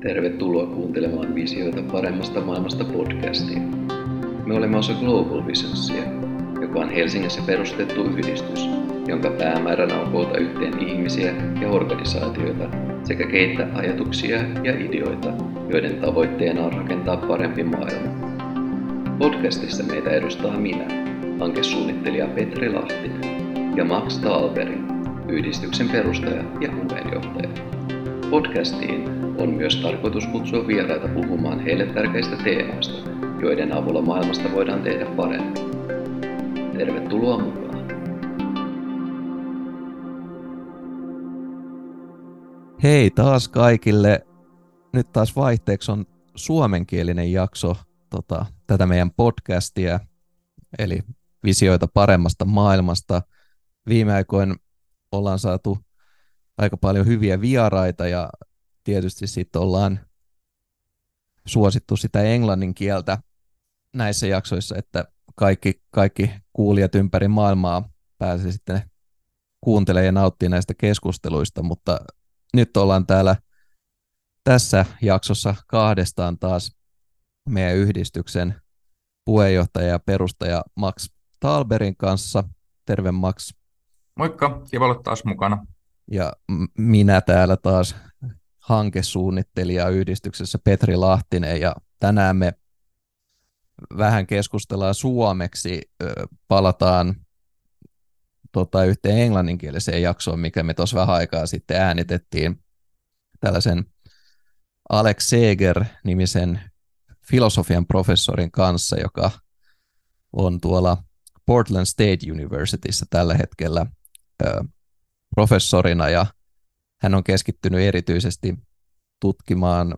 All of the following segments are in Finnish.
Tervetuloa kuuntelemaan Visioita paremmasta maailmasta podcastia. Me olemme osa Global Visionsia, joka on Helsingissä perustettu yhdistys, jonka päämääränä on koota yhteen ihmisiä ja organisaatioita sekä keittää ajatuksia ja ideoita, joiden tavoitteena on rakentaa parempi maailma. Podcastissa meitä edustaa minä, hankesuunnittelija Petri Lahtinen ja Max Talberi, yhdistyksen perustaja ja puheenjohtaja. Podcastiin on myös tarkoitus kutsua vieraita puhumaan heille tärkeistä teemoista, joiden avulla maailmasta voidaan tehdä parempi. Tervetuloa mukaan! Hei taas kaikille. Nyt taas vaihteeksi on suomenkielinen jakso tota, tätä meidän podcastia, eli visioita paremmasta maailmasta. Viime aikoina ollaan saatu aika paljon hyviä vieraita ja tietysti sitten ollaan suosittu sitä englannin kieltä näissä jaksoissa, että kaikki, kaikki kuulijat ympäri maailmaa pääsee sitten kuuntelemaan ja nauttimaan näistä keskusteluista, mutta nyt ollaan täällä tässä jaksossa kahdestaan taas meidän yhdistyksen puheenjohtaja ja perustaja Max Talberin kanssa. Terve Max. Moikka, kiva olla taas mukana. Ja minä täällä taas hankesuunnittelija yhdistyksessä Petri Lahtinen ja tänään me vähän keskustellaan suomeksi, palataan tota, yhteen englanninkieliseen jaksoon, mikä me tuossa vähän aikaa sitten äänitettiin tällaisen Alex Seger-nimisen filosofian professorin kanssa, joka on tuolla Portland State Universityssä tällä hetkellä professorina. Ja hän on keskittynyt erityisesti tutkimaan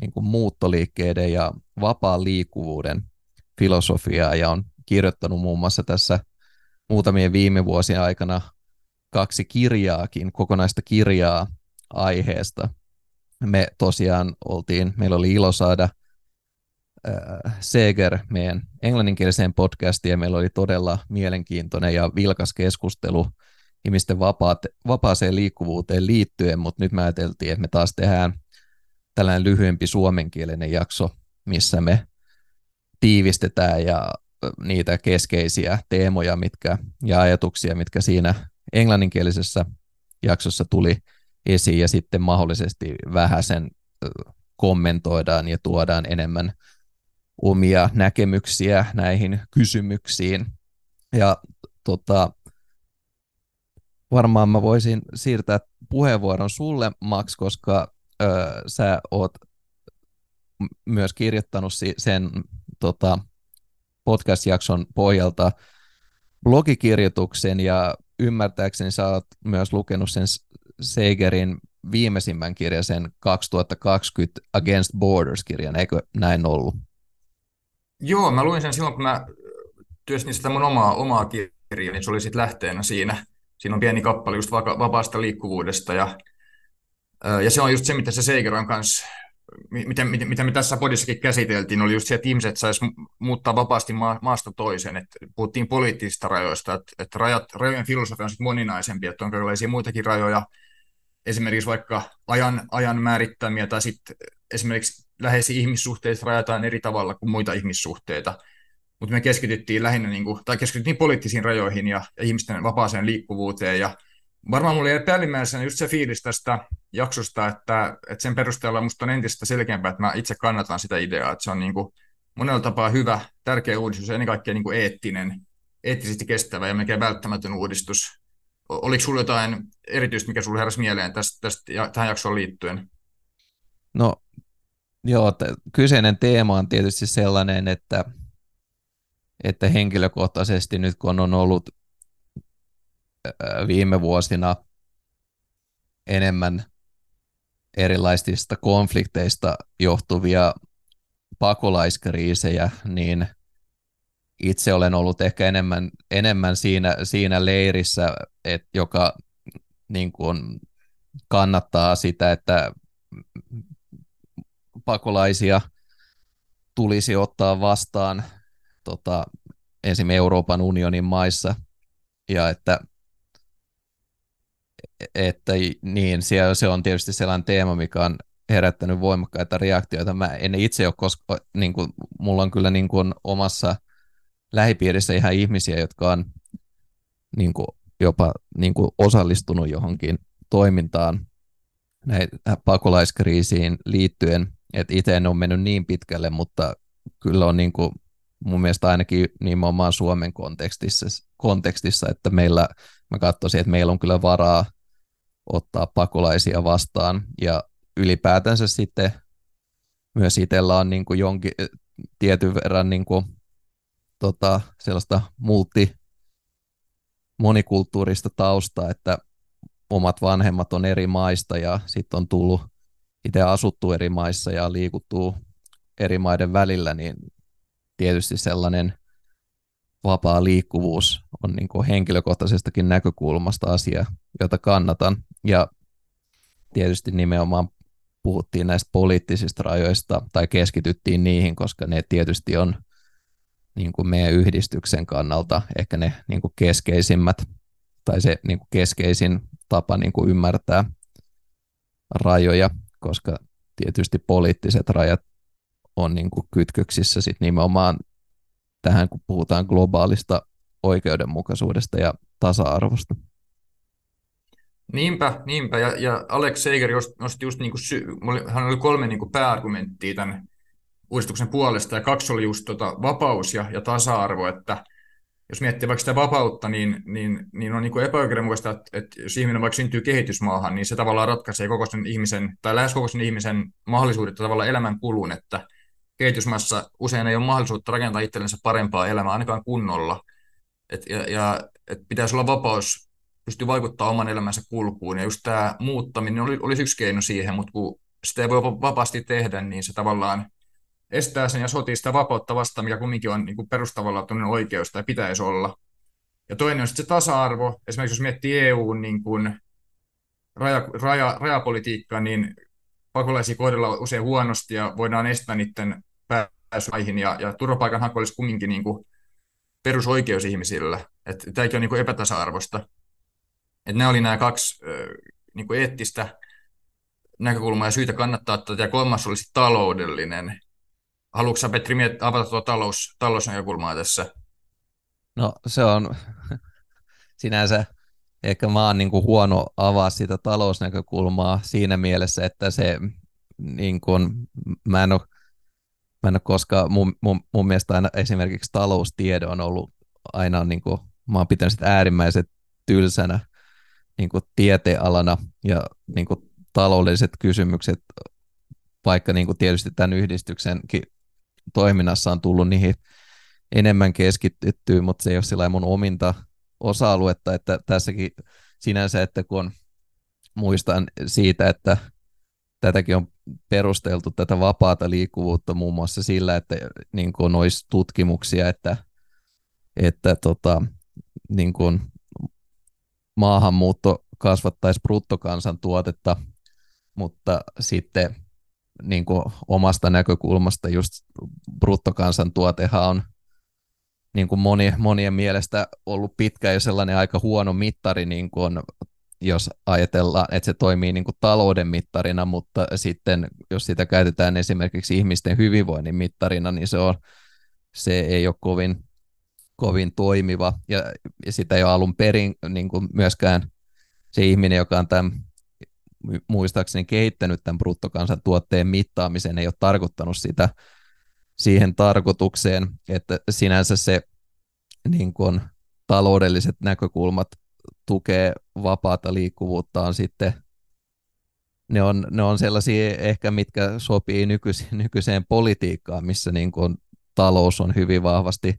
niin kuin muuttoliikkeiden ja vapaan liikkuvuuden filosofiaa ja on kirjoittanut muun muassa tässä muutamien viime vuosien aikana kaksi kirjaakin, kokonaista kirjaa aiheesta. Me tosiaan oltiin, meillä oli ilo saada äh, Seger meidän englanninkieliseen podcastiin ja meillä oli todella mielenkiintoinen ja vilkas keskustelu ihmisten vapaat, vapaaseen liikkuvuuteen liittyen, mutta nyt me ajateltiin, että me taas tehdään tällainen lyhyempi suomenkielinen jakso, missä me tiivistetään ja niitä keskeisiä teemoja mitkä, ja ajatuksia, mitkä siinä englanninkielisessä jaksossa tuli esiin, ja sitten mahdollisesti vähän sen kommentoidaan ja tuodaan enemmän omia näkemyksiä näihin kysymyksiin. Ja tota, varmaan mä voisin siirtää puheenvuoron sulle, Max, koska ö, sä oot myös kirjoittanut sen tota, podcast-jakson pohjalta blogikirjoituksen ja ymmärtääkseni sä oot myös lukenut sen Seigerin viimeisimmän kirjan, sen 2020 Against Borders-kirjan, eikö näin ollut? Joo, mä luin sen silloin, kun mä työstin sitä mun omaa, omaa kirjaa, niin se oli sitten lähteenä siinä. Siinä on pieni kappale just vapaasta liikkuvuudesta ja, ja se on just se, mitä se Seiger on kanssa mitä, mitä, mitä me tässä podissakin käsiteltiin, oli just se, että ihmiset saisi muuttaa vapaasti maa, maasta toiseen. Että puhuttiin poliittisista rajoista, että, että rajat, rajojen filosofia on sitten moninaisempi, että on kaikenlaisia muitakin rajoja, esimerkiksi vaikka ajan, ajan määrittämiä, tai sitten esimerkiksi läheisiä ihmissuhteita rajataan eri tavalla kuin muita ihmissuhteita. Mutta me keskityttiin lähinnä, niin kuin, tai keskityttiin poliittisiin rajoihin ja, ja ihmisten vapaaseen liikkuvuuteen, ja varmaan mulla jäi päällimmäisenä just se fiilis tästä jaksosta, että, että sen perusteella musta on entistä selkeämpää, että mä itse kannatan sitä ideaa, että se on niin kuin monella tapaa hyvä, tärkeä uudistus ja ennen kaikkea niin kuin eettinen, eettisesti kestävä ja melkein välttämätön uudistus. Oliko sinulla jotain erityistä, mikä sinulle heräsi mieleen tästä, tästä ja tähän jaksoon liittyen? No joo, t- kyseinen teema on tietysti sellainen, että, että henkilökohtaisesti nyt kun on ollut viime vuosina enemmän erilaisista konflikteista johtuvia pakolaiskriisejä, niin itse olen ollut ehkä enemmän, enemmän siinä, siinä leirissä, et, joka niin kuin, kannattaa sitä, että pakolaisia tulisi ottaa vastaan tota, esimerkiksi Euroopan unionin maissa, ja että että niin, se on tietysti sellainen teema, mikä on herättänyt voimakkaita reaktioita. Mä en itse ole koska, niin kuin, mulla on kyllä niin kuin omassa lähipiirissä ihan ihmisiä, jotka on niin kuin, jopa niin kuin osallistunut johonkin toimintaan näitä pakolaiskriisiin liittyen, että itse en ole mennyt niin pitkälle, mutta kyllä on niin kuin mun mielestä ainakin nimenomaan Suomen kontekstissa, kontekstissa että meillä, mä katsoisin, että meillä on kyllä varaa ottaa pakolaisia vastaan. Ja ylipäätänsä sitten myös itsellä on niin kuin jonkin tietyn verran niin kuin, tota, sellaista multi monikulttuurista taustaa, että omat vanhemmat on eri maista ja sitten on tullut itse asuttu eri maissa ja liikuttuu eri maiden välillä, niin tietysti sellainen vapaa liikkuvuus on niin kuin henkilökohtaisestakin näkökulmasta asia, jota kannatan. Ja tietysti nimenomaan puhuttiin näistä poliittisista rajoista tai keskityttiin niihin, koska ne tietysti on niin kuin meidän yhdistyksen kannalta ehkä ne niin kuin keskeisimmät tai se niin kuin keskeisin tapa niin kuin ymmärtää rajoja, koska tietysti poliittiset rajat on niin kuin kytköksissä sit nimenomaan tähän, kun puhutaan globaalista oikeudenmukaisuudesta ja tasa-arvosta. Niinpä, niinpä. Ja, ja Alex Seiger nosti just niin kuin sy- hän oli kolme niin kuin pääargumenttia tämän uudistuksen puolesta, ja kaksi oli just tota vapaus ja, ja tasa-arvo, että jos miettii vaikka sitä vapautta, niin, niin, niin on niin epäoikeudenmukaista, että, että jos ihminen vaikka syntyy kehitysmaahan, niin se tavallaan ratkaisee koko sen ihmisen, tai lähes koko sen ihmisen mahdollisuudet tavallaan elämän kulun, että kehitysmaassa usein ei ole mahdollisuutta rakentaa itsellensä parempaa elämää, ainakaan kunnolla. Et, ja, ja et pitäisi olla vapaus pystyy vaikuttaa oman elämänsä kulkuun, ja just tämä muuttaminen oli, olisi yksi keino siihen, mutta kun sitä ei voi vapaasti tehdä, niin se tavallaan estää sen ja sotii sitä vapautta vastaan, mikä kumminkin on niin perustavanlaatuinen oikeus tai pitäisi olla. Ja toinen on sitten se tasa-arvo. Esimerkiksi jos miettii EUn niin kuin raja, raja, rajapolitiikkaa, niin pakolaisia kohdellaan usein huonosti ja voidaan estää niiden pääsyihin ja, ja turvapaikanhaku olisi kumminkin niin kuin perusoikeus ihmisillä. Että tämäkin on niin kuin epätasa-arvosta. Että nämä oli nämä kaksi niin kuin eettistä näkökulmaa ja syytä kannattaa tätä. Ja kolmas olisi taloudellinen. Haluatko Petri, miet- avata tuo talous, talousnäkökulmaa tässä? No se on sinänsä ehkä mä oon niin kuin huono avaa sitä talousnäkökulmaa siinä mielessä, että se niin kuin, mä en ole, mä en ole koska mun, mun, mun mielestä aina esimerkiksi taloustiede on ollut aina, niin kuin, mä oon pitänyt sitä äärimmäisen tylsänä niin kuin tieteenalana ja niin kuin taloudelliset kysymykset, vaikka niin kuin tietysti tämän yhdistyksenkin toiminnassa on tullut niihin enemmän keskityttyä, mutta se ei ole sillä mun ominta osa-aluetta, että tässäkin sinänsä, että kun on, muistan siitä, että tätäkin on perusteltu tätä vapaata liikkuvuutta muun muassa sillä, että niin kuin olisi tutkimuksia, että, että tota, niin kuin maahanmuutto kasvattaisi bruttokansantuotetta, mutta sitten niin kuin omasta näkökulmasta just bruttokansantuotehan on niin kuin moni, monien mielestä ollut pitkä ja sellainen aika huono mittari, niin kuin jos ajatellaan, että se toimii niin kuin talouden mittarina, mutta sitten jos sitä käytetään esimerkiksi ihmisten hyvinvoinnin mittarina, niin se, on, se ei ole kovin kovin toimiva, ja, ja sitä ei ole alun perin niin kuin myöskään se ihminen, joka on tämän muistaakseni kehittänyt tämän bruttokansantuotteen mittaamisen, ei ole tarkoittanut sitä siihen tarkoitukseen, että sinänsä se niin kuin, taloudelliset näkökulmat tukee vapaata liikkuvuutta on sitten. Ne on, ne on sellaisia ehkä, mitkä sopii nykyiseen, nykyiseen politiikkaan, missä niin kuin talous on hyvin vahvasti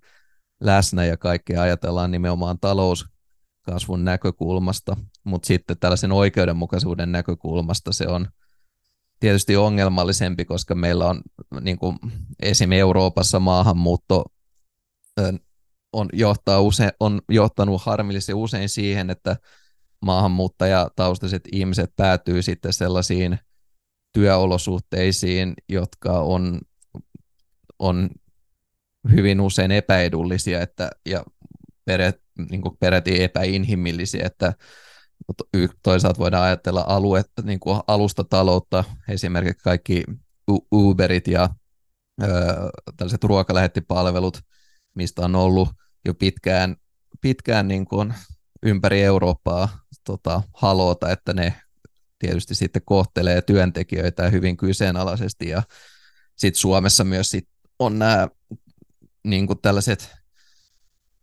läsnä ja kaikkea ajatellaan nimenomaan talouskasvun näkökulmasta, mutta sitten tällaisen oikeudenmukaisuuden näkökulmasta se on tietysti ongelmallisempi, koska meillä on niin kuin esim. Euroopassa maahanmuutto on, johtaa use, on johtanut harmillisesti usein siihen, että maahanmuuttajataustaiset ihmiset päätyy sitten sellaisiin työolosuhteisiin, jotka on, on hyvin usein epäedullisia että, ja peret, niin peräti epäinhimillisiä, että toisaalta voidaan ajatella alue, niin kuin alustataloutta, esimerkiksi kaikki Uberit ja ö, tällaiset ruokalähettipalvelut, mistä on ollut jo pitkään, pitkään niin kuin ympäri Eurooppaa tota, halota, että ne tietysti sitten kohtelee työntekijöitä hyvin kyseenalaisesti. Ja sitten Suomessa myös sit on nämä niin kuin tällaiset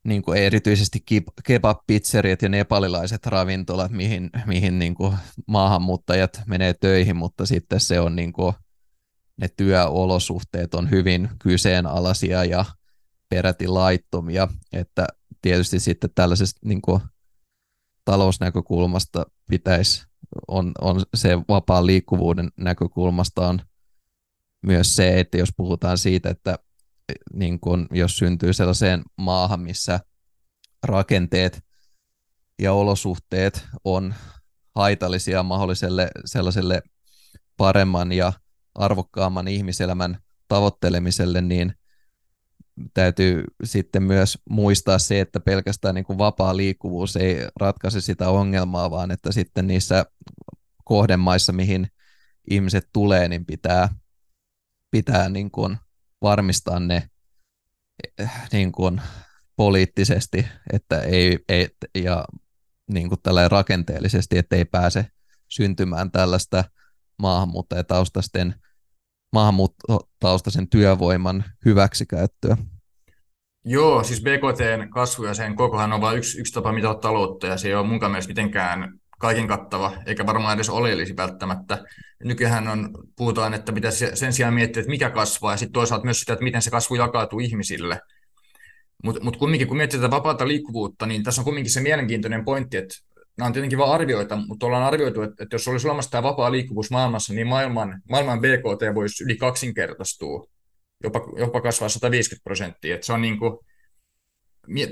niin kuin erityisesti kebab-pizzeriat ja nepalilaiset ravintolat, mihin, mihin niin kuin maahanmuuttajat menee töihin, mutta sitten se on niin kuin, ne työolosuhteet on hyvin kyseenalaisia ja peräti laittomia, että tietysti sitten tällaisesta niin kuin, talousnäkökulmasta pitäisi, on, on se vapaan liikkuvuuden näkökulmasta on myös se, että jos puhutaan siitä, että niin kun, jos syntyy sellaiseen maahan, missä rakenteet ja olosuhteet on haitallisia mahdolliselle sellaiselle paremman ja arvokkaamman ihmiselämän tavoittelemiselle, niin täytyy sitten myös muistaa se, että pelkästään niin kuin vapaa liikkuvuus ei ratkaise sitä ongelmaa, vaan että sitten niissä kohdemaissa, mihin ihmiset tulee, niin pitää, pitää niin kuin varmistaa ne eh, niin kuin poliittisesti että ei, ei, ja niin kuin rakenteellisesti, että ei pääse syntymään tällaista maahanmuuttajataustaisten maahanmuuttotaustaisen työvoiman hyväksikäyttöä. Joo, siis BKTn kasvu ja sen kokohan on vain yksi, yksi tapa mitata taloutta ja se ei ole mun mielestä mitenkään kaiken kattava, eikä varmaan edes oleellisi välttämättä. Nykyään on, puhutaan, että pitäisi sen sijaan miettiä, että mikä kasvaa, ja sitten toisaalta myös sitä, että miten se kasvu jakautuu ihmisille. Mutta mut kumminkin, kun miettii tätä vapaata liikkuvuutta, niin tässä on kumminkin se mielenkiintoinen pointti, että nämä on tietenkin vain arvioita, mutta ollaan arvioitu, että, että jos olisi olemassa tämä vapaa liikkuvuus maailmassa, niin maailman, maailman BKT voisi yli kaksinkertaistua, jopa, jopa kasvaa 150 prosenttia. Se on niin kuin,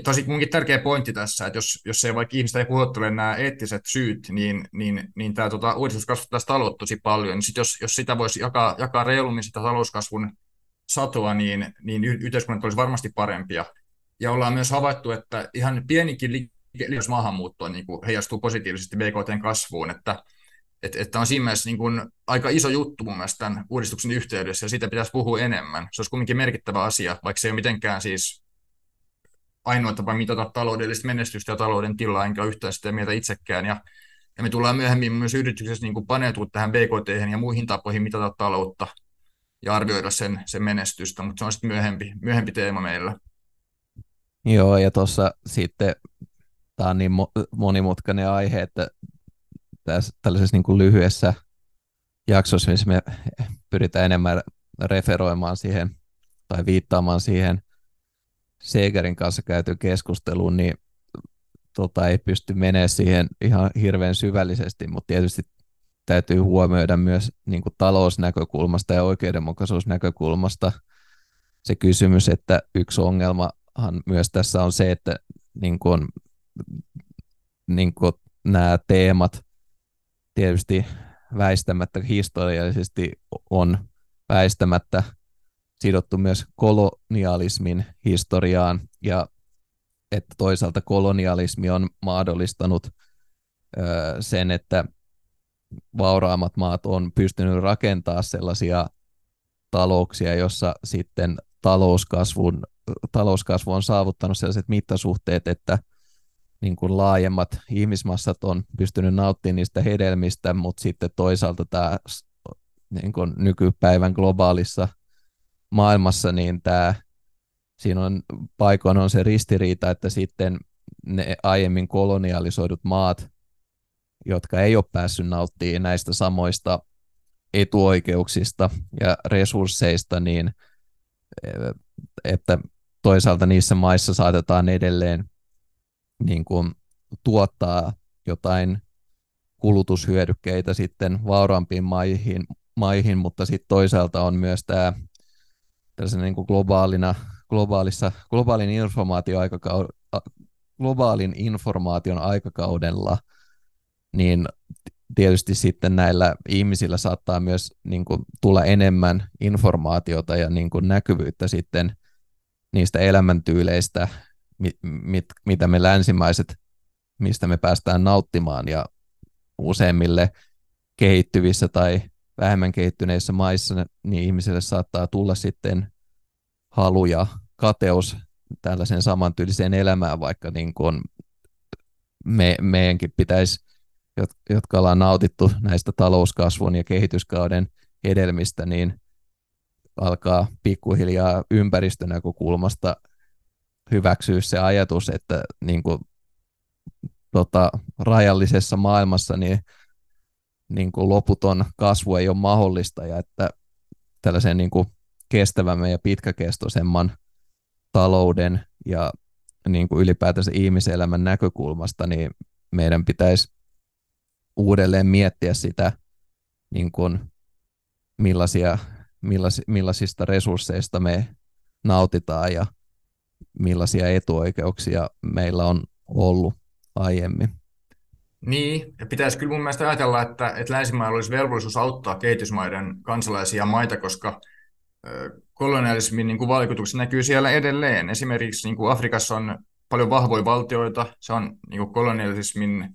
tosi munkin tärkeä pointti tässä, että jos, jos ei vaikka ihmistä ei puhuttele nämä eettiset syyt, niin, niin, niin tämä tota, uudistus kasvattaisi taloutta tosi paljon. Niin sit jos, jos sitä voisi jakaa, jakaa reilummin sitä talouskasvun satoa, niin, niin yhteiskunnat olisi varmasti parempia. Ja ollaan myös havaittu, että ihan pienikin liikas maahanmuutto niin heijastuu positiivisesti BKTn kasvuun, että, että, että on siinä mielessä niin kuin aika iso juttu mun mielestä tämän uudistuksen yhteydessä, ja siitä pitäisi puhua enemmän. Se olisi kuitenkin merkittävä asia, vaikka se ei ole mitenkään siis ainoa tapa mitata taloudellista menestystä ja talouden tilaa, enkä yhtään sitä mieltä itsekään. Ja, ja me tullaan myöhemmin myös yrityksessä niin paneutua tähän BKT ja muihin tapoihin mitata taloutta ja arvioida sen, sen menestystä, mutta se on sitten myöhempi, myöhempi teema meillä. Joo, ja tuossa sitten tämä on niin monimutkainen aihe, että tässä tällaisessa niin kuin lyhyessä jaksossa, missä me pyritään enemmän referoimaan siihen tai viittaamaan siihen Segerin kanssa käyty keskusteluun, niin tota, ei pysty menemään siihen ihan hirveän syvällisesti, mutta tietysti täytyy huomioida myös niin kuin talousnäkökulmasta ja oikeudenmukaisuusnäkökulmasta se kysymys, että yksi ongelmahan myös tässä on se, että niin kuin, niin kuin nämä teemat tietysti väistämättä historiallisesti on väistämättä sidottu myös kolonialismin historiaan ja että toisaalta kolonialismi on mahdollistanut ö, sen, että vauraammat maat on pystynyt rakentamaan sellaisia talouksia, jossa sitten talouskasvun, talouskasvu on saavuttanut sellaiset mittasuhteet, että niin kuin laajemmat ihmismassat on pystynyt nauttimaan niistä hedelmistä, mutta sitten toisaalta tämä niin kuin nykypäivän globaalissa maailmassa, niin tämä, siinä on paikoin on se ristiriita, että sitten ne aiemmin kolonialisoidut maat, jotka ei ole päässyt nauttimaan näistä samoista etuoikeuksista ja resursseista, niin että toisaalta niissä maissa saatetaan edelleen niin kuin, tuottaa jotain kulutushyödykkeitä sitten vauraampiin maihin, maihin mutta sitten toisaalta on myös tämä niin kuin globaalina, globaalissa, globaalin, informaatioaikakau- globaalin informaation aikakaudella, niin tietysti sitten näillä ihmisillä saattaa myös niin kuin, tulla enemmän informaatiota ja niin kuin, näkyvyyttä sitten niistä elämäntyyleistä, mit, mit, mitä me länsimaiset, mistä me päästään nauttimaan ja useimmille kehittyvissä tai vähemmän kehittyneissä maissa, niin ihmisille saattaa tulla sitten halu ja kateus tällaisen samantyyliseen elämään, vaikka niin kuin me, meidänkin pitäisi, jotka ollaan nautittu näistä talouskasvun ja kehityskauden hedelmistä, niin alkaa pikkuhiljaa ympäristönäkökulmasta hyväksyä se ajatus, että niin kuin, tota, rajallisessa maailmassa niin, niin kuin loputon kasvu ei ole mahdollista ja että tällaisen niin kuin kestävämmän ja pitkäkestoisemman talouden ja niin kuin ylipäätänsä ihmiselämän näkökulmasta, niin meidän pitäisi uudelleen miettiä sitä, niin kuin millaisia, millais, millaisista resursseista me nautitaan ja millaisia etuoikeuksia meillä on ollut aiemmin. Niin, ja pitäisi kyllä mun mielestä ajatella, että, että länsimailla olisi velvollisuus auttaa kehitysmaiden kansalaisia maita, koska kolonialismin niin kuin vaikutukset näkyy siellä edelleen. Esimerkiksi niin kuin Afrikassa on paljon vahvoja valtioita, se on niin kuin kolonialismin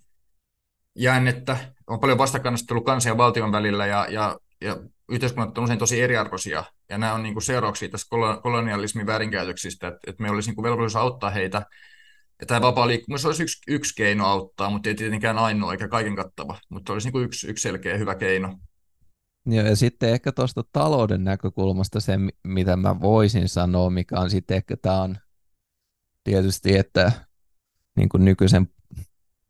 jäännettä, on paljon vastakannastelua kansan ja valtion välillä, ja, ja, ja yhteiskunnat on usein tosi eriarvoisia, ja nämä on niin kuin seurauksia tästä kolonialismin väärinkäytöksistä, että, että me olisi niin kuin velvollisuus auttaa heitä, ja tämä vapaa liikkumus olisi yksi, yksi keino auttaa, mutta ei tietenkään ainoa eikä kaiken kattava, mutta olisi niin yksi, yksi selkeä hyvä keino. Ja, ja sitten ehkä tuosta talouden näkökulmasta se, mitä mä voisin sanoa, mikä on sitten ehkä tämä on tietysti, että niin kuin nykyisen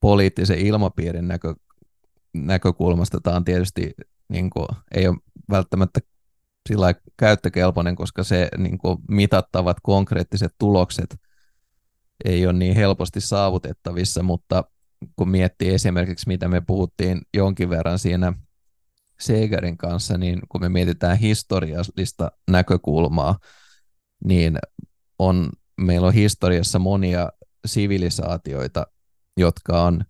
poliittisen ilmapiirin näkö, näkökulmasta tämä on tietysti niin kuin, ei ole välttämättä sillä käyttökelpoinen, koska se niin kuin, mitattavat konkreettiset tulokset ei ole niin helposti saavutettavissa, mutta kun miettii esimerkiksi, mitä me puhuttiin jonkin verran siinä Segerin kanssa, niin kun me mietitään historiallista näkökulmaa, niin on, meillä on historiassa monia sivilisaatioita, jotka on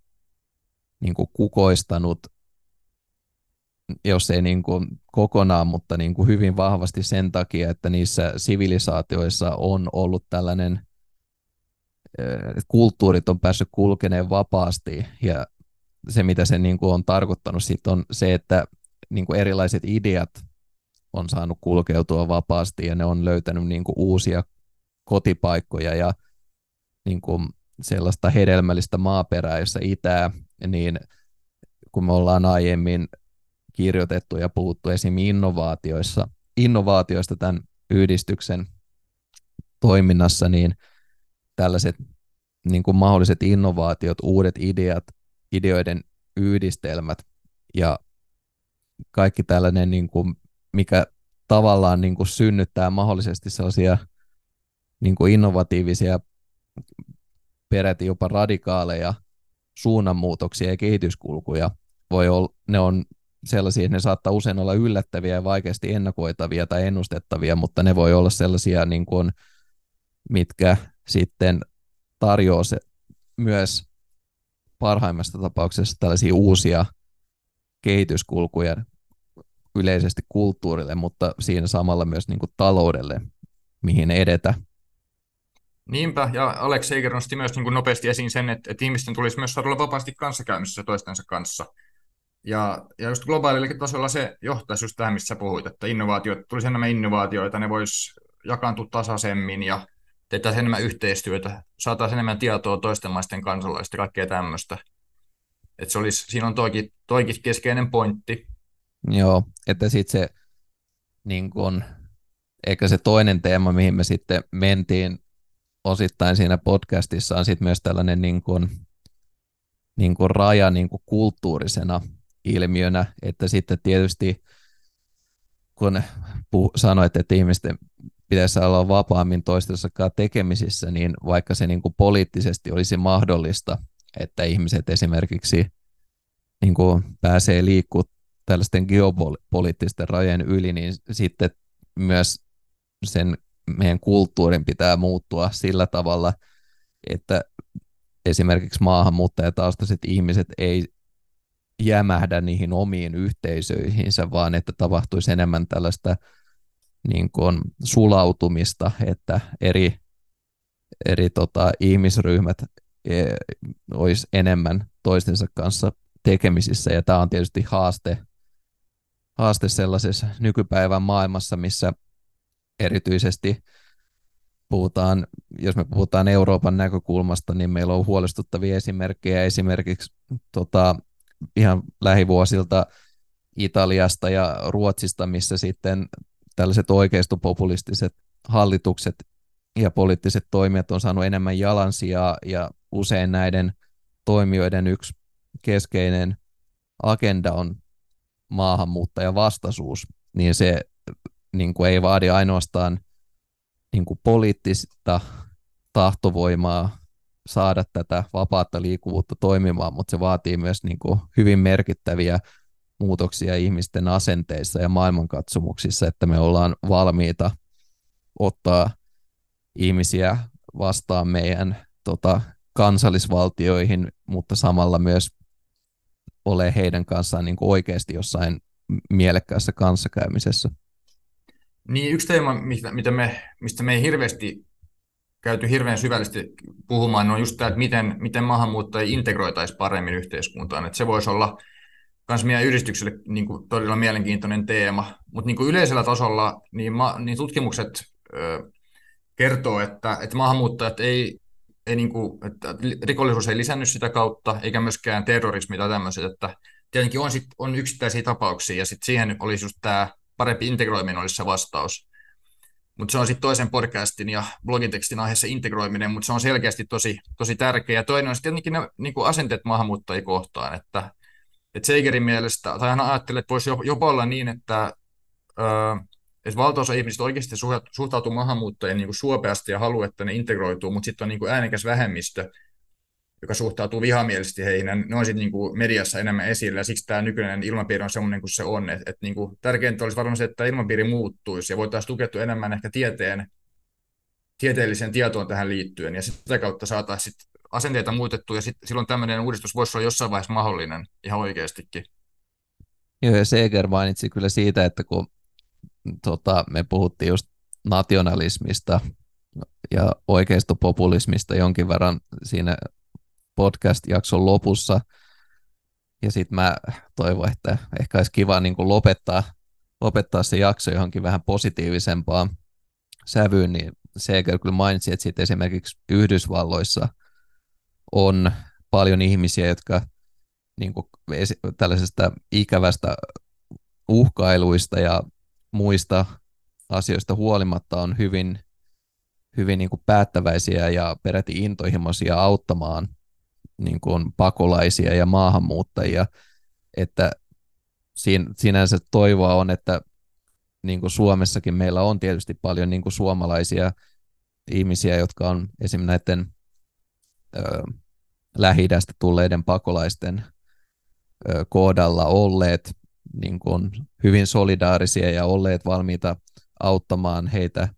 niin kuin kukoistanut, jos ei niin kuin kokonaan, mutta niin kuin hyvin vahvasti sen takia, että niissä sivilisaatioissa on ollut tällainen, kulttuurit on päässyt kulkeneen vapaasti ja se, mitä se niin kuin on tarkoittanut sit on se, että niin kuin erilaiset ideat on saanut kulkeutua vapaasti ja ne on löytänyt niin kuin uusia kotipaikkoja ja niin kuin sellaista hedelmällistä maaperää, jossa itää, niin kun me ollaan aiemmin kirjoitettu ja puhuttu esim. innovaatioissa, innovaatioista tämän yhdistyksen toiminnassa, niin tällaiset niin kuin mahdolliset innovaatiot, uudet ideat, ideoiden yhdistelmät ja kaikki tällainen, niin kuin, mikä tavallaan niin kuin synnyttää mahdollisesti sellaisia niin kuin innovatiivisia, peräti jopa radikaaleja suunnanmuutoksia ja kehityskulkuja. Voi olla, ne on sellaisia, että ne saattaa usein olla yllättäviä ja vaikeasti ennakoitavia tai ennustettavia, mutta ne voi olla sellaisia, niin kuin, mitkä sitten tarjoaa se myös parhaimmassa tapauksessa tällaisia uusia kehityskulkuja yleisesti kulttuurille, mutta siinä samalla myös niin kuin taloudelle, mihin edetä. Niinpä, ja Alex Seiger nosti myös niin kuin nopeasti esiin sen, että, että ihmisten tulisi myös saada olla vapaasti kanssakäymisessä toistensa kanssa. Ja, ja just globaalilla tasolla se johtaisi just tähän, missä puhuit, että innovaatiot, tulisi enemmän innovaatioita, ne vois jakaantua tasaisemmin ja tehtäisiin enemmän yhteistyötä, saataisiin enemmän tietoa toisten maisten kansalaisista kaikkea tämmöistä. Että se olisi, siinä on toikin, toikin keskeinen pointti. Joo, että sitten se, niin kun, eikä se toinen teema, mihin me sitten mentiin osittain siinä podcastissa, on sitten myös tällainen niin kun, niin kun raja niin kun kulttuurisena ilmiönä, että sitten tietysti kun puh- sanoit, että ihmisten pitäisi olla vapaammin toistensa tekemisissä, niin vaikka se niin kuin poliittisesti olisi mahdollista, että ihmiset esimerkiksi niin kuin pääsee liikkumaan tällaisten geopoliittisten rajojen yli, niin sitten myös sen meidän kulttuurin pitää muuttua sillä tavalla, että esimerkiksi maahanmuuttajataustaiset ihmiset ei jämähdä niihin omiin yhteisöihinsä, vaan että tapahtuisi enemmän tällaista niin kuin sulautumista, että eri, eri tota, ihmisryhmät e, olisi enemmän toistensa kanssa tekemisissä, ja tämä on tietysti haaste, haaste sellaisessa nykypäivän maailmassa, missä erityisesti puhutaan, jos me puhutaan Euroopan näkökulmasta, niin meillä on huolestuttavia esimerkkejä. Esimerkiksi tota, ihan lähivuosilta Italiasta ja Ruotsista, missä sitten tällaiset oikeistopopulistiset hallitukset ja poliittiset toimijat on saanut enemmän jalansijaa ja usein näiden toimijoiden yksi keskeinen agenda on maahanmuuttajavastaisuus, niin se niin kuin ei vaadi ainoastaan niin kuin poliittista tahtovoimaa saada tätä vapaata liikkuvuutta toimimaan, mutta se vaatii myös niin kuin hyvin merkittäviä muutoksia ihmisten asenteissa ja maailmankatsomuksissa, että me ollaan valmiita ottaa ihmisiä vastaan meidän tota, kansallisvaltioihin, mutta samalla myös ole heidän kanssaan niin kuin oikeasti jossain mielekkäässä kanssakäymisessä. Niin, yksi teema, mistä, mitä me, mistä me ei hirveästi käyty hirveän syvällisesti puhumaan, on just tämä, että miten, miten maahanmuuttajia integroitaisiin paremmin yhteiskuntaan. Että se voisi olla myös meidän yhdistykselle niin kuin todella mielenkiintoinen teema. Mutta niin yleisellä tasolla niin, ma, niin tutkimukset ö, kertoo, että, että maahanmuuttajat ei, ei niin kuin, että rikollisuus ei lisännyt sitä kautta, eikä myöskään terrorismi tai tämmöiset, että tietenkin on, sit, on yksittäisiä tapauksia, ja sitten siihen olisi just tämä parempi integroiminen olisi se vastaus. Mutta se on sitten toisen podcastin ja blogin tekstin aiheessa integroiminen, mutta se on selkeästi tosi, tosi tärkeä. Ja toinen on sitten tietenkin ne niin kuin asenteet maahanmuuttajia kohtaan, että, että Seigerin mielestä, tai hän ajattelee, että voisi jopa olla niin, että, öö, että valtaosa ihmisistä oikeasti suhtautuu maahanmuuttajien niin kuin suopeasti ja haluaa, että ne integroituu, mutta sitten on niin kuin äänekäs vähemmistö, joka suhtautuu vihamielisesti heihin, ne on sitten niinku mediassa enemmän esillä, ja siksi tämä nykyinen ilmapiiri on sellainen kuin se on. Et, et niinku, tärkeintä olisi varmaan se, että ilmapiiri muuttuisi, ja voitaisiin tukeutua enemmän ehkä tieteen, tieteelliseen tietoon tähän liittyen, ja sitä kautta saataisiin asenteita muutettua, ja sit, silloin tämmöinen uudistus voisi olla jossain vaiheessa mahdollinen ihan oikeastikin. Joo, ja Seger mainitsi kyllä siitä, että kun tota, me puhuttiin just nationalismista ja oikeistopopulismista jonkin verran siinä podcast-jakson lopussa. Ja sitten mä toivon, että ehkä olisi kiva niin kuin lopettaa, lopettaa se jakso johonkin vähän positiivisempaan sävyyn, niin Seger kyllä mainitsi, että sitten esimerkiksi Yhdysvalloissa on paljon ihmisiä, jotka niin kuin tällaisesta ikävästä uhkailuista ja muista asioista huolimatta on hyvin, hyvin niin kuin päättäväisiä ja peräti intohimoisia auttamaan niin kuin pakolaisia ja maahanmuuttajia, että siinä, sinänsä toivoa on, että niin kuin Suomessakin meillä on tietysti paljon niin kuin suomalaisia ihmisiä, jotka on esimerkiksi näiden lähi tulleiden pakolaisten ö, kohdalla olleet niin kuin hyvin solidaarisia ja olleet valmiita auttamaan heitä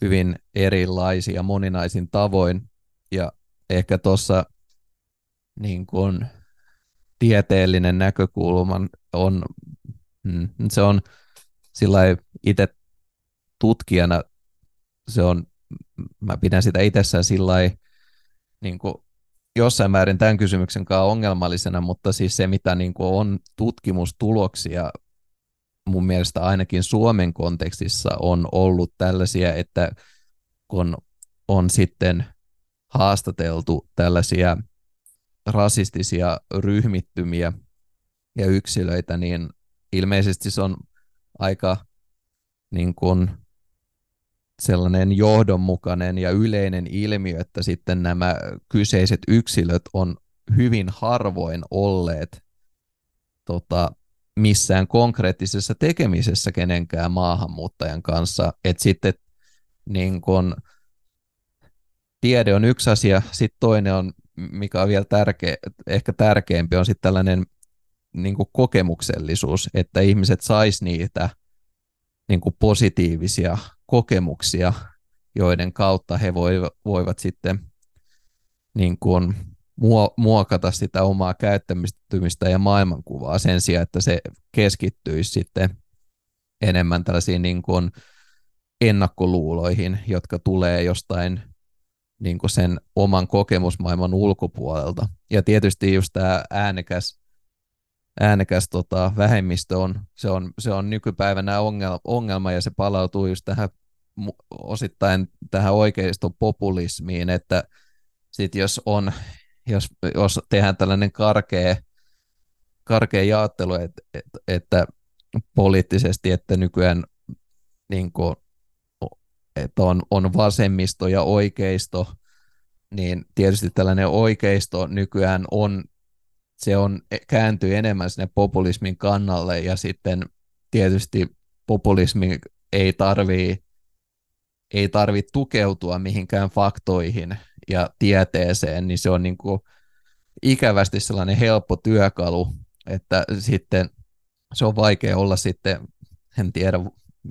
hyvin erilaisia moninaisin tavoin. Ja ehkä tuossa niin kuin tieteellinen näkökulma on, mm, se on sillä itse tutkijana, se on, mä pidän sitä itsessään sillä niin kuin jossain määrin tämän kysymyksen kanssa ongelmallisena, mutta siis se, mitä niin kuin on tutkimustuloksia mun mielestä ainakin Suomen kontekstissa on ollut tällaisia, että kun on sitten haastateltu tällaisia rasistisia ryhmittymiä ja yksilöitä, niin ilmeisesti se on aika niin kuin sellainen johdonmukainen ja yleinen ilmiö, että sitten nämä kyseiset yksilöt on hyvin harvoin olleet tota, missään konkreettisessa tekemisessä kenenkään maahanmuuttajan kanssa. että sitten niin kun, tiede on yksi asia, sitten toinen on mikä on vielä tärkeä, ehkä tärkeämpi, on sitten tällainen niin kokemuksellisuus, että ihmiset sais niitä niin positiivisia kokemuksia, joiden kautta he voivat sitten niin kuin muokata sitä omaa käyttämistä ja maailmankuvaa sen sijaan, että se keskittyisi sitten enemmän tällaisiin niin kuin ennakkoluuloihin, jotka tulee jostain niin kuin sen oman kokemusmaailman ulkopuolelta. Ja tietysti just tämä äänekäs äänekäs tota, vähemmistö on, se on, se on nykypäivänä ongelma, ongelma ja se palautuu just tähän osittain tähän oikeiston populismiin, että sit jos on, jos, jos tehdään tällainen karkea, karkea jaottelu, että, että, että poliittisesti, että nykyään niin kuin, että on, on vasemmisto ja oikeisto, niin tietysti tällainen oikeisto nykyään on, se on, kääntyy enemmän sinne populismin kannalle ja sitten tietysti populismi ei tarvii ei tarvitse tukeutua mihinkään faktoihin ja tieteeseen, niin se on niin kuin ikävästi sellainen helppo työkalu, että sitten se on vaikea olla sitten, en tiedä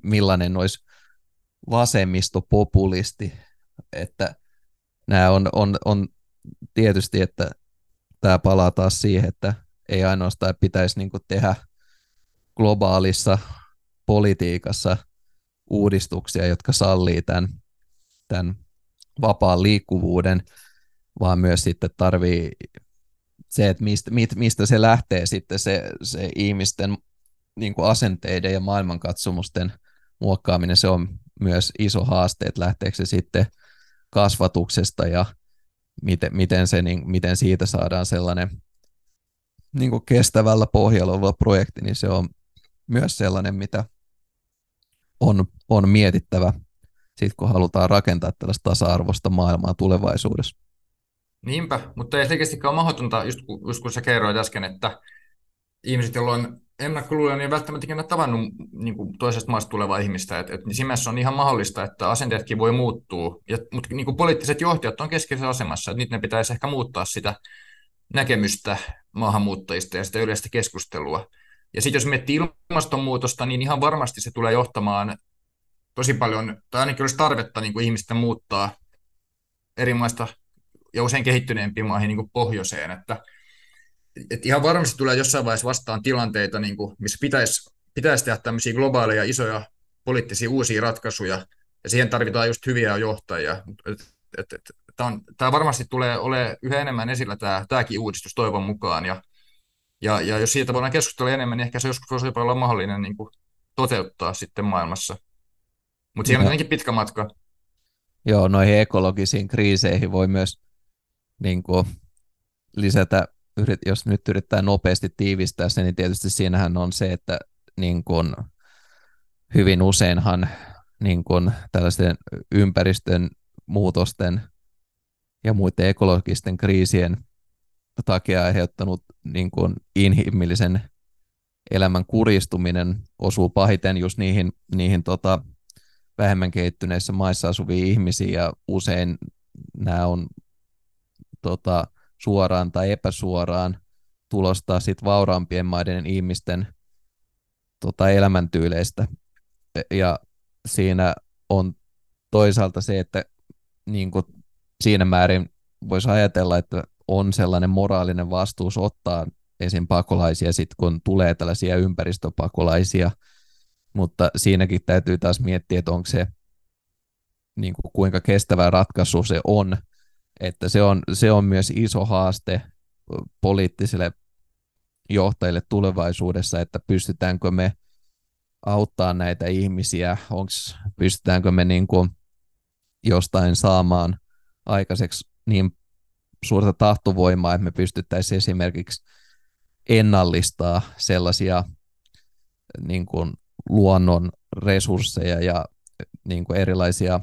millainen olisi vasemmistopopulisti, että nämä on, on, on tietysti, että tämä palaa taas siihen, että ei ainoastaan pitäisi niin tehdä globaalissa politiikassa uudistuksia, jotka sallii tämän, tämän vapaan liikkuvuuden, vaan myös sitten tarvii se, että mistä, mistä se lähtee sitten se, se ihmisten niin kuin asenteiden ja maailmankatsomusten muokkaaminen, se on myös iso haaste, että lähteekö se sitten kasvatuksesta ja miten, miten, se, niin, miten siitä saadaan sellainen niin kuin kestävällä pohjalla oleva projekti, niin se on myös sellainen, mitä on, on mietittävä, sit kun halutaan rakentaa tällaista tasa-arvoista maailmaa tulevaisuudessa. Niinpä, mutta ei selkeästikään ole mahdotonta, just kun, just kun sä kerroit äsken, että ihmiset, joilla on ennakkoluuloja, niin ei välttämättä ikinä tavannut niin kuin toisesta maasta tulevaa ihmistä. Et, et, siinä on ihan mahdollista, että asenteetkin voi muuttua, ja, mutta niin kuin poliittiset johtajat on keskeisessä asemassa, että nyt ne pitäisi ehkä muuttaa sitä näkemystä maahanmuuttajista ja sitä yleistä keskustelua. Ja sitten jos miettii ilmastonmuutosta, niin ihan varmasti se tulee johtamaan tosi paljon, tai ainakin olisi tarvetta niin kuin ihmisten muuttaa eri maista ja usein kehittyneempiin maihin niin kuin pohjoiseen, että, että ihan varmasti tulee jossain vaiheessa vastaan tilanteita, niin kuin, missä pitäisi, pitäisi tehdä tämmöisiä globaaleja isoja poliittisia uusia ratkaisuja, ja siihen tarvitaan just hyviä johtajia. Et, et, et, tämä varmasti tulee olemaan yhä enemmän esillä tämä, tämäkin uudistus toivon mukaan, ja ja, ja jos siitä voidaan keskustella enemmän, niin ehkä se joskus voisi olla mahdollinen niin kuin toteuttaa sitten maailmassa. Mutta siinä on tietenkin pitkä matka. Joo, noihin ekologisiin kriiseihin voi myös niin kuin, lisätä, jos nyt yrittää nopeasti tiivistää se, niin tietysti siinähän on se, että niin kuin, hyvin useinhan niin kuin, tällaisten ympäristön muutosten ja muiden ekologisten kriisien takia aiheuttanut niin kuin inhimillisen elämän kuristuminen osuu pahiten just niihin, niihin tota, vähemmän kehittyneissä maissa asuviin ihmisiin ja usein nämä on tota, suoraan tai epäsuoraan tulosta sit vauraampien maiden ihmisten tota, elämäntyyleistä. Ja siinä on toisaalta se, että niin kuin siinä määrin voisi ajatella, että on sellainen moraalinen vastuus ottaa esim. pakolaisia sit kun tulee tällaisia ympäristöpakolaisia, mutta siinäkin täytyy taas miettiä, että onko se niin kuin kuinka kestävä ratkaisu se on, että se on, se on myös iso haaste poliittisille johtajille tulevaisuudessa, että pystytäänkö me auttaa näitä ihmisiä, onks, pystytäänkö me niin kuin jostain saamaan aikaiseksi niin suurta tahtovoimaa, että me pystyttäisiin esimerkiksi ennallistaa sellaisia niin kuin luonnon resursseja ja niin kuin erilaisia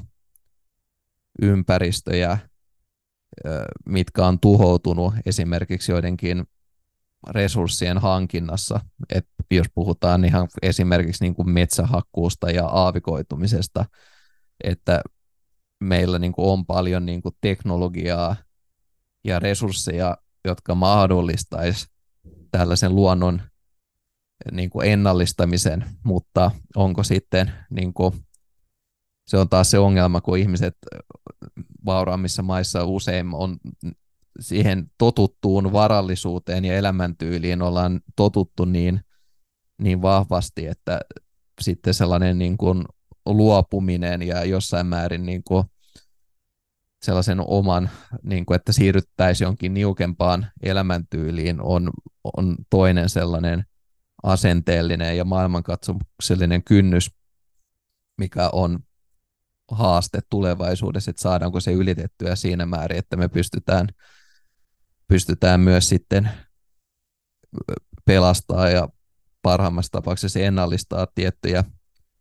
ympäristöjä, mitkä on tuhoutunut esimerkiksi joidenkin resurssien hankinnassa. Et jos puhutaan ihan esimerkiksi niin kuin metsähakkuusta ja aavikoitumisesta, että meillä niin kuin on paljon niin kuin teknologiaa ja resursseja, jotka mahdollistaisi tällaisen luonnon niin kuin ennallistamisen, mutta onko sitten, niin kuin, se on taas se ongelma, kun ihmiset vauraammissa maissa usein on siihen totuttuun varallisuuteen ja elämäntyyliin ollaan totuttu niin, niin vahvasti, että sitten sellainen niin kuin luopuminen ja jossain määrin niin kuin sellaisen oman, niin kuin, että siirryttäisiin jonkin niukempaan elämäntyyliin, on, on toinen sellainen asenteellinen ja maailmankatsomuksellinen kynnys, mikä on haaste tulevaisuudessa, että saadaanko se ylitettyä siinä määrin, että me pystytään, pystytään myös sitten pelastaa ja parhaimmassa tapauksessa ennallistaa tiettyjä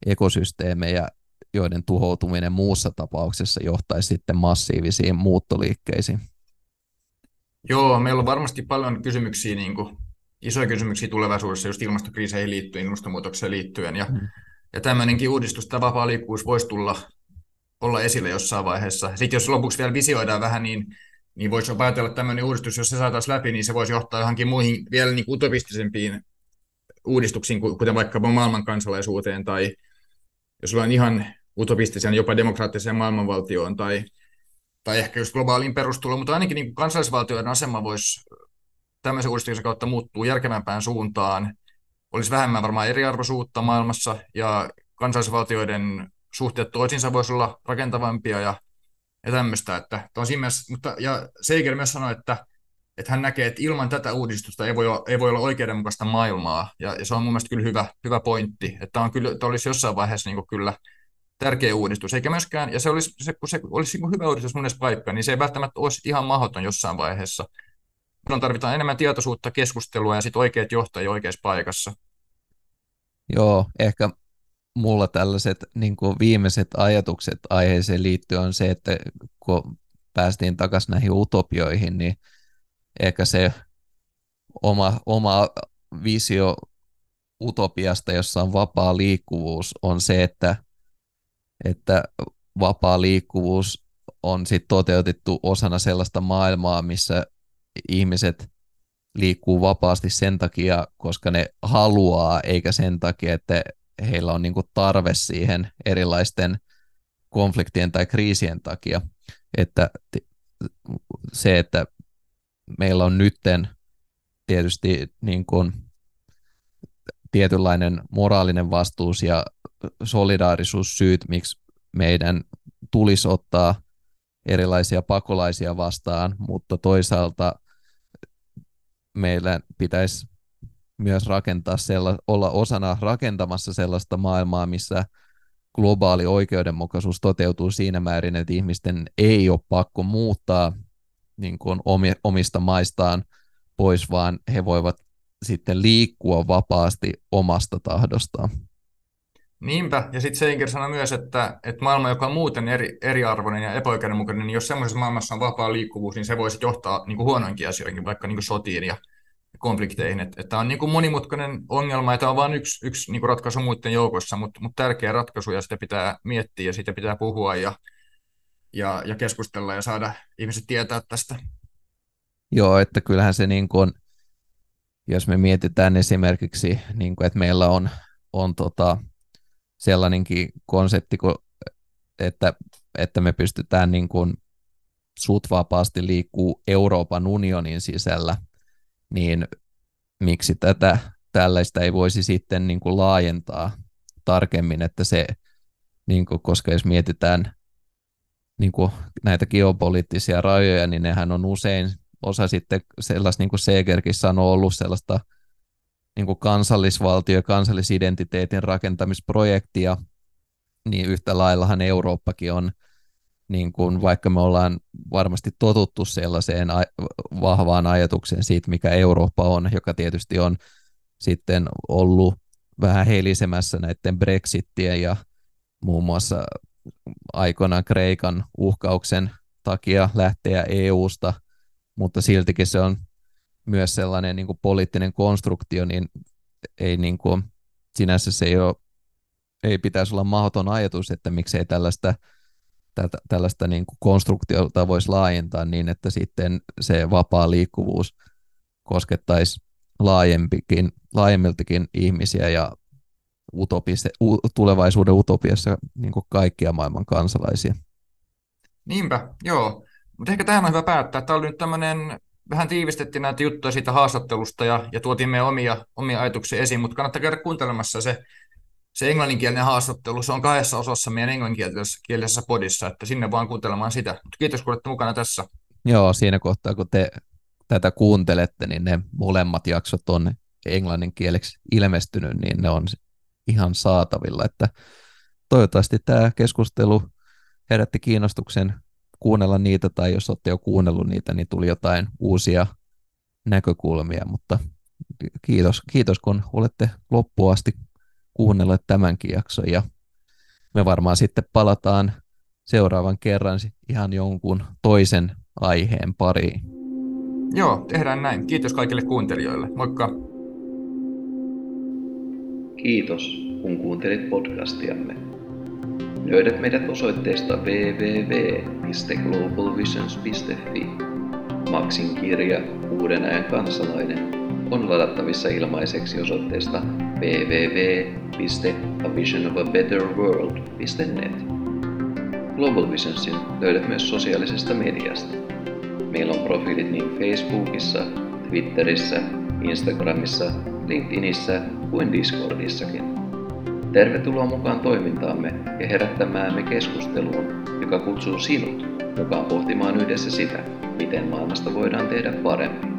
ekosysteemejä, joiden tuhoutuminen muussa tapauksessa johtaisi sitten massiivisiin muuttoliikkeisiin. Joo, meillä on varmasti paljon kysymyksiä, niin kuin, isoja kysymyksiä tulevaisuudessa just ilmastokriiseihin liittyen, ilmastonmuutokseen liittyen. Ja, mm. ja tämmöinenkin uudistus, tämä vapaa liikkuvuus voisi tulla olla esille jossain vaiheessa. Sitten jos lopuksi vielä visioidaan vähän, niin, niin voisi ajatella, että tämmöinen uudistus, jos se saataisiin läpi, niin se voisi johtaa johonkin muihin vielä niin utopistisempiin uudistuksiin, kuten vaikkapa maailman kansalaisuuteen, tai jos ollaan ihan utopistisen, jopa demokraattiseen maailmanvaltioon, tai, tai ehkä just globaaliin perustuloon, mutta ainakin niin kansallisvaltioiden asema voisi tämmöisen uudistuksen kautta muuttuu järkevämpään suuntaan, olisi vähemmän varmaan eriarvoisuutta maailmassa, ja kansallisvaltioiden suhteet toisiinsa voisi olla rakentavampia ja, ja tämmöistä. Että, on mielessä, mutta, ja Seiger myös sanoi, että, että hän näkee, että ilman tätä uudistusta ei voi olla, ei voi olla oikeudenmukaista maailmaa, ja, ja se on mun mielestä kyllä hyvä, hyvä pointti, että on kyllä, että olisi jossain vaiheessa niin kyllä tärkeä uudistus, eikä myöskään, ja se olisi, se, kun se olisi niin hyvä uudistus monessa paikkaa, niin se ei välttämättä olisi ihan mahdoton jossain vaiheessa. Silloin tarvitaan enemmän tietoisuutta, keskustelua ja sitten oikeat johtajia oikeassa paikassa. Joo, ehkä mulla tällaiset niin viimeiset ajatukset aiheeseen liittyen on se, että kun päästiin takaisin näihin utopioihin, niin ehkä se oma, oma visio utopiasta, jossa on vapaa liikkuvuus, on se, että, että vapaa liikkuvuus on sit toteutettu osana sellaista maailmaa, missä ihmiset liikkuu vapaasti sen takia, koska ne haluaa, eikä sen takia, että heillä on niin kuin tarve siihen erilaisten konfliktien tai kriisien takia. Että se, että meillä on nytten tietysti niin kuin tietynlainen moraalinen vastuus ja solidaarisuussyyt, miksi meidän tulisi ottaa erilaisia pakolaisia vastaan, mutta toisaalta meillä pitäisi myös rakentaa sella, olla osana rakentamassa sellaista maailmaa, missä globaali oikeudenmukaisuus toteutuu siinä määrin, että ihmisten ei ole pakko muuttaa niin kuin omista maistaan pois, vaan he voivat sitten liikkua vapaasti omasta tahdostaan. Niinpä, ja sitten Seinger sanoi myös, että, että maailma, joka on muuten eri, eriarvoinen ja epäoikeudenmukainen, niin jos semmoisessa maailmassa on vapaa liikkuvuus, niin se voisi johtaa niin kuin huonoinkin asioihin, vaikka niin kuin sotiin ja konflikteihin. Että, tämä on niin kuin monimutkainen ongelma ja tämä on vain yksi, yksi niin kuin ratkaisu muiden joukossa, mutta, mutta tärkeä ratkaisu ja sitä pitää miettiä ja sitä pitää puhua ja, ja, ja keskustella ja saada ihmiset tietää tästä. Joo, että kyllähän se niin kuin, jos me mietitään esimerkiksi, niin kuin, että meillä on, on tota, sellainenkin konsepti, että, että me pystytään niin kuin sut vapaasti liikkuu Euroopan unionin sisällä, niin miksi tätä tällaista ei voisi sitten niin kuin laajentaa tarkemmin, että se, niin kuin, koska jos mietitään niin kuin näitä geopoliittisia rajoja, niin nehän on usein osa sitten sellaista, niin kuin Segerkin sanoi, ollut sellaista niin kuin kansallisvaltio- ja kansallisidentiteetin rakentamisprojektia, niin yhtä laillahan Eurooppakin on niin kuin vaikka me ollaan varmasti totuttu sellaiseen vahvaan ajatukseen siitä, mikä Eurooppa on, joka tietysti on sitten ollut vähän helisemässä näiden Brexittien ja muun muassa aikoinaan Kreikan uhkauksen takia lähteä EU-sta, mutta siltikin se on myös sellainen niin kuin poliittinen konstruktio, niin ei niin kuin, sinänsä se ei, ole, ei pitäisi olla mahdoton ajatus, että miksei tällaista tätä, tällaista niin kuin konstruktiota voisi laajentaa niin, että sitten se vapaa liikkuvuus koskettaisi laajempikin, laajemmiltakin ihmisiä ja utopise, u, tulevaisuuden utopiassa niin kuin kaikkia maailman kansalaisia. Niinpä, joo. Mutta ehkä tähän on hyvä päättää. Tämä oli nyt tämmöinen, vähän tiivistettiin näitä juttuja siitä haastattelusta ja, ja tuotiin meidän omia, omia ajatuksia esiin, mutta kannattaa käydä kuuntelemassa se se englanninkielinen haastattelu, se on kahdessa osassa meidän englanninkielisessä podissa, että sinne vaan kuuntelemaan sitä. Mutta kiitos, kun olette mukana tässä. Joo, siinä kohtaa, kun te tätä kuuntelette, niin ne molemmat jaksot on englanninkieleksi ilmestynyt, niin ne on ihan saatavilla. Että toivottavasti tämä keskustelu herätti kiinnostuksen kuunnella niitä, tai jos olette jo kuunnellut niitä, niin tuli jotain uusia näkökulmia, mutta kiitos, kiitos kun olette loppuun asti kuunnelleet tämänkin jakson, ja me varmaan sitten palataan seuraavan kerran ihan jonkun toisen aiheen pariin. Joo, tehdään näin. Kiitos kaikille kuuntelijoille. Moikka! Kiitos, kun kuuntelit podcastiamme. Löydät meidät osoitteesta www.globalvisions.fi. Maxin kirja Uuden ajan kansalainen on ladattavissa ilmaiseksi osoitteesta www.avisionofabetterworld.net. Global Visionsin löydät myös sosiaalisesta mediasta. Meillä on profiilit niin Facebookissa, Twitterissä, Instagramissa, LinkedInissä kuin Discordissakin. Tervetuloa mukaan toimintaamme ja herättämäämme keskusteluun, joka kutsuu sinut mukaan pohtimaan yhdessä sitä, miten maailmasta voidaan tehdä parempi.